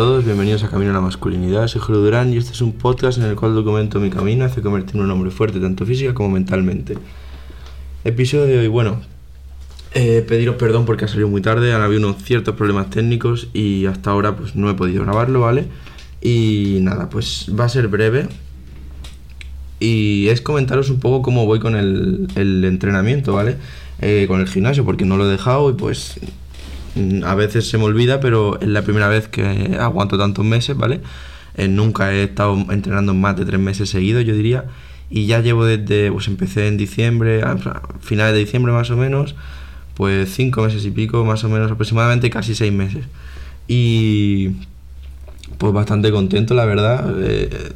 todos, bienvenidos a Camino a la Masculinidad. Soy Julio Durán y este es un podcast en el cual documento mi camino hacia convertirme en un hombre fuerte, tanto física como mentalmente. Episodio de hoy, bueno, eh, pediros perdón porque ha salido muy tarde, han habido unos ciertos problemas técnicos y hasta ahora pues no he podido grabarlo, ¿vale? Y nada, pues va a ser breve. Y es comentaros un poco cómo voy con el, entrenamiento, ¿vale? Eh, con el gimnasio, porque no lo he dejado y pues a veces se me olvida, pero es la primera vez que aguanto tantos meses, ¿vale? Eh, nunca he estado entrenando más de tres meses seguidos, yo diría. Y ya llevo desde, pues empecé en diciembre, finales de diciembre más o menos, pues cinco meses y pico, más o menos aproximadamente casi seis meses. Y pues bastante contento, la verdad. Eh,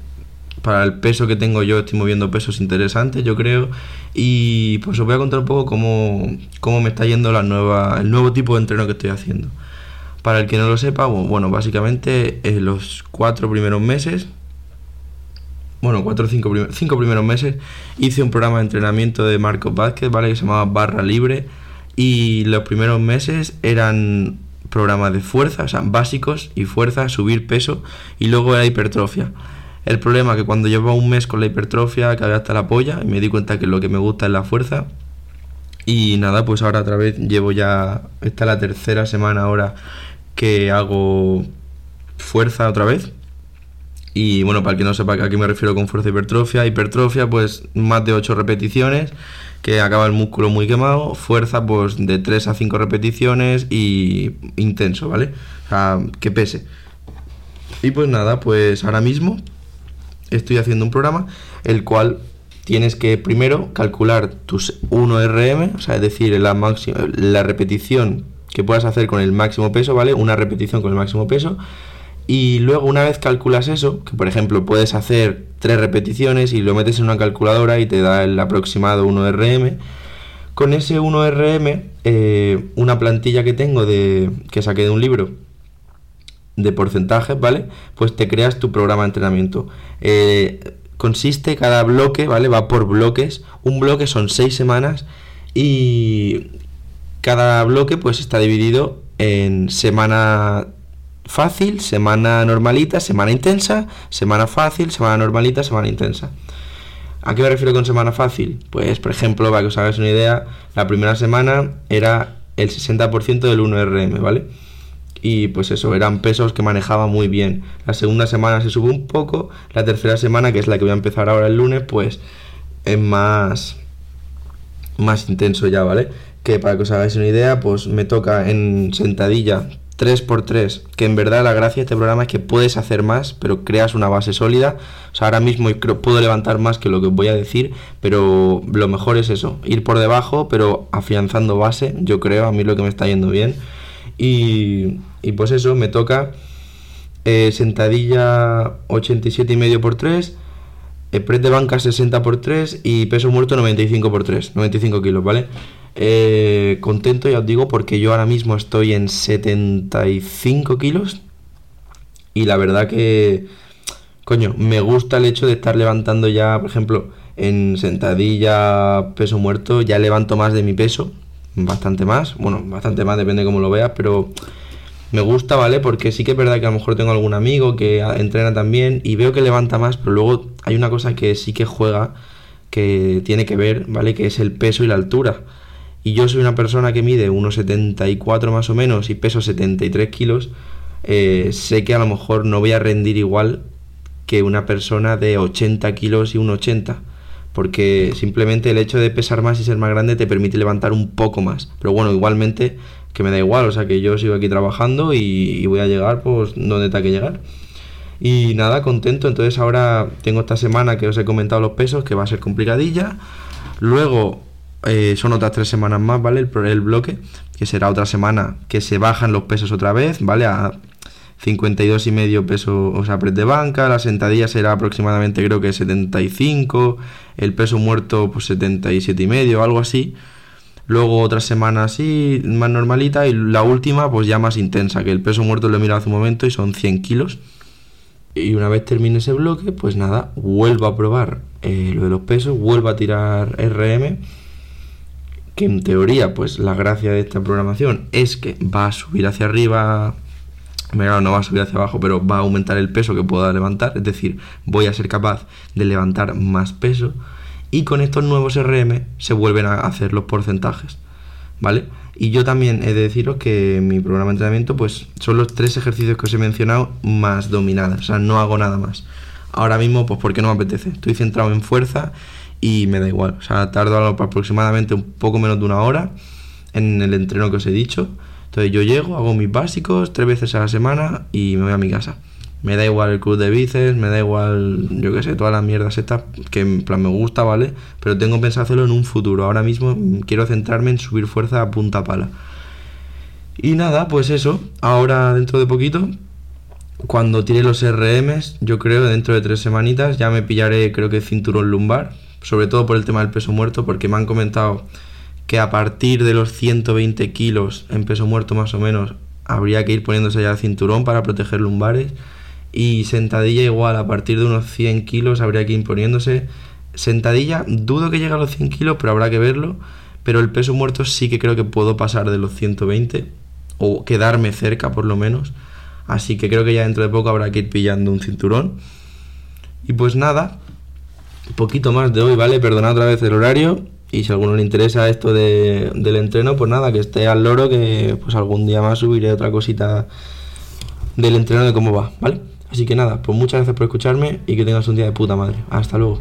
para el peso que tengo yo estoy moviendo pesos interesantes, yo creo. Y pues os voy a contar un poco cómo, cómo me está yendo la nueva, el nuevo tipo de entreno que estoy haciendo. Para el que no lo sepa, bueno, básicamente en los cuatro primeros meses, bueno, cuatro o cinco, cinco primeros meses, hice un programa de entrenamiento de Marcos Vázquez, ¿vale? Que se llamaba Barra Libre. Y los primeros meses eran programas de fuerza, o sea, básicos y fuerza, subir peso, y luego era hipertrofia. El problema es que cuando llevo un mes con la hipertrofia, acabé hasta la polla y me di cuenta que lo que me gusta es la fuerza. Y nada, pues ahora otra vez llevo ya, esta es la tercera semana ahora que hago fuerza otra vez. Y bueno, para el que no sepa a qué me refiero con fuerza hipertrofia, hipertrofia pues más de 8 repeticiones, que acaba el músculo muy quemado, fuerza pues de 3 a 5 repeticiones y intenso, ¿vale? O sea, que pese. Y pues nada, pues ahora mismo estoy haciendo un programa el cual tienes que primero calcular tus 1RM, o sea, es decir, la, la repetición que puedas hacer con el máximo peso, ¿vale? Una repetición con el máximo peso. Y luego una vez calculas eso, que por ejemplo puedes hacer tres repeticiones y lo metes en una calculadora y te da el aproximado 1RM, con ese 1RM, eh, una plantilla que tengo de que saqué de un libro de porcentajes, ¿vale? Pues te creas tu programa de entrenamiento. Eh, consiste cada bloque, ¿vale? Va por bloques. Un bloque son seis semanas y cada bloque pues está dividido en semana fácil, semana normalita, semana intensa, semana fácil, semana normalita, semana intensa. ¿A qué me refiero con semana fácil? Pues, por ejemplo, para que os hagáis una idea, la primera semana era el 60% del 1RM, ¿vale? Y pues eso, eran pesos que manejaba muy bien. La segunda semana se sube un poco, la tercera semana, que es la que voy a empezar ahora el lunes, pues es más, más intenso ya, ¿vale? Que para que os hagáis una idea, pues me toca en sentadilla 3x3, que en verdad la gracia de este programa es que puedes hacer más, pero creas una base sólida. O sea, ahora mismo puedo levantar más que lo que voy a decir, pero lo mejor es eso, ir por debajo, pero afianzando base, yo creo, a mí lo que me está yendo bien. Y, y pues eso, me toca eh, sentadilla 87 y medio por 3, eh, de banca 60 por 3 y peso muerto 95 por 3, 95 kilos, ¿vale? Eh, contento, ya os digo, porque yo ahora mismo estoy en 75 kilos y la verdad que, coño, me gusta el hecho de estar levantando ya, por ejemplo, en sentadilla, peso muerto, ya levanto más de mi peso, bastante más, bueno, bastante más, depende de cómo lo veas, pero me gusta, ¿vale? Porque sí que es verdad que a lo mejor tengo algún amigo que entrena también y veo que levanta más, pero luego hay una cosa que sí que juega, que tiene que ver, ¿vale? Que es el peso y la altura. Y yo soy una persona que mide unos 74 más o menos y peso 73 kilos. Eh, sé que a lo mejor no voy a rendir igual que una persona de 80 kilos y un 80 porque simplemente el hecho de pesar más y ser más grande te permite levantar un poco más. Pero bueno, igualmente que me da igual, o sea que yo sigo aquí trabajando y, voy a llegar pues donde tenga que llegar. Y nada, contento, entonces ahora tengo esta semana que os he comentado los pesos, que va a ser complicadilla. Luego eh, son otras tres semanas más, ¿vale? El, bloque, que será otra semana que se bajan los pesos otra vez, ¿vale? A 52 y medio peso, o sea, press de banca, la sentadilla será aproximadamente creo que 75, el peso muerto pues 77 y medio, algo así. Luego otra semana así, más normalita, y la última pues ya más intensa, que el peso muerto lo he mirado hace un momento y son 100 kilos. Y una vez termine ese bloque, pues nada, vuelvo a probar eh, lo de los pesos, vuelvo a tirar RM, que en teoría pues la gracia de esta programación es que va a subir hacia arriba Claro, no va a subir hacia abajo, pero va a aumentar el peso que pueda levantar, es decir, voy a ser capaz de levantar más peso y con estos nuevos RM se vuelven a hacer los porcentajes, ¿vale? Y yo también he de deciros que mi programa de entrenamiento pues son los tres ejercicios que os he mencionado más dominadas, o sea, no hago nada más. Ahora mismo pues porque no me apetece, estoy centrado en fuerza y me da igual, o sea, tardo aproximadamente un poco menos de una hora en el entreno que os he dicho. Entonces yo llego, hago mis básicos tres veces a la semana y me voy a mi casa. Me da igual el club de bíceps, me da igual, yo qué sé, todas las mierdas estas que en plan me gusta, ¿vale? Pero tengo pensado hacerlo en un futuro. Ahora mismo quiero centrarme en subir fuerza a punta pala. Y nada, pues eso. Ahora dentro de poquito, cuando tire los RMs, yo creo dentro de tres semanitas ya me pillaré, creo que cinturón lumbar. Sobre todo por el tema del peso muerto, porque me han comentado que a partir de los 120 kilos en peso muerto más o menos habría que ir poniéndose ya el cinturón para proteger lumbares y sentadilla igual, a partir de unos 100 kilos habría que ir poniéndose. Sentadilla, dudo que llegue a los 100 kilos, pero habrá que verlo. Pero el peso muerto sí que creo que puedo pasar de los 120 o quedarme cerca por lo menos. Así que creo que ya dentro de poco habrá que ir pillando un cinturón. Y pues nada, poquito más de hoy, ¿vale? Perdonad otra vez el horario. Y si a alguno le interesa esto de, del entreno, pues nada, que esté al loro, que pues algún día más subiré otra cosita del entreno de cómo va, ¿vale? Así que nada, pues muchas gracias por escucharme y que tengas un día de puta madre. Hasta luego.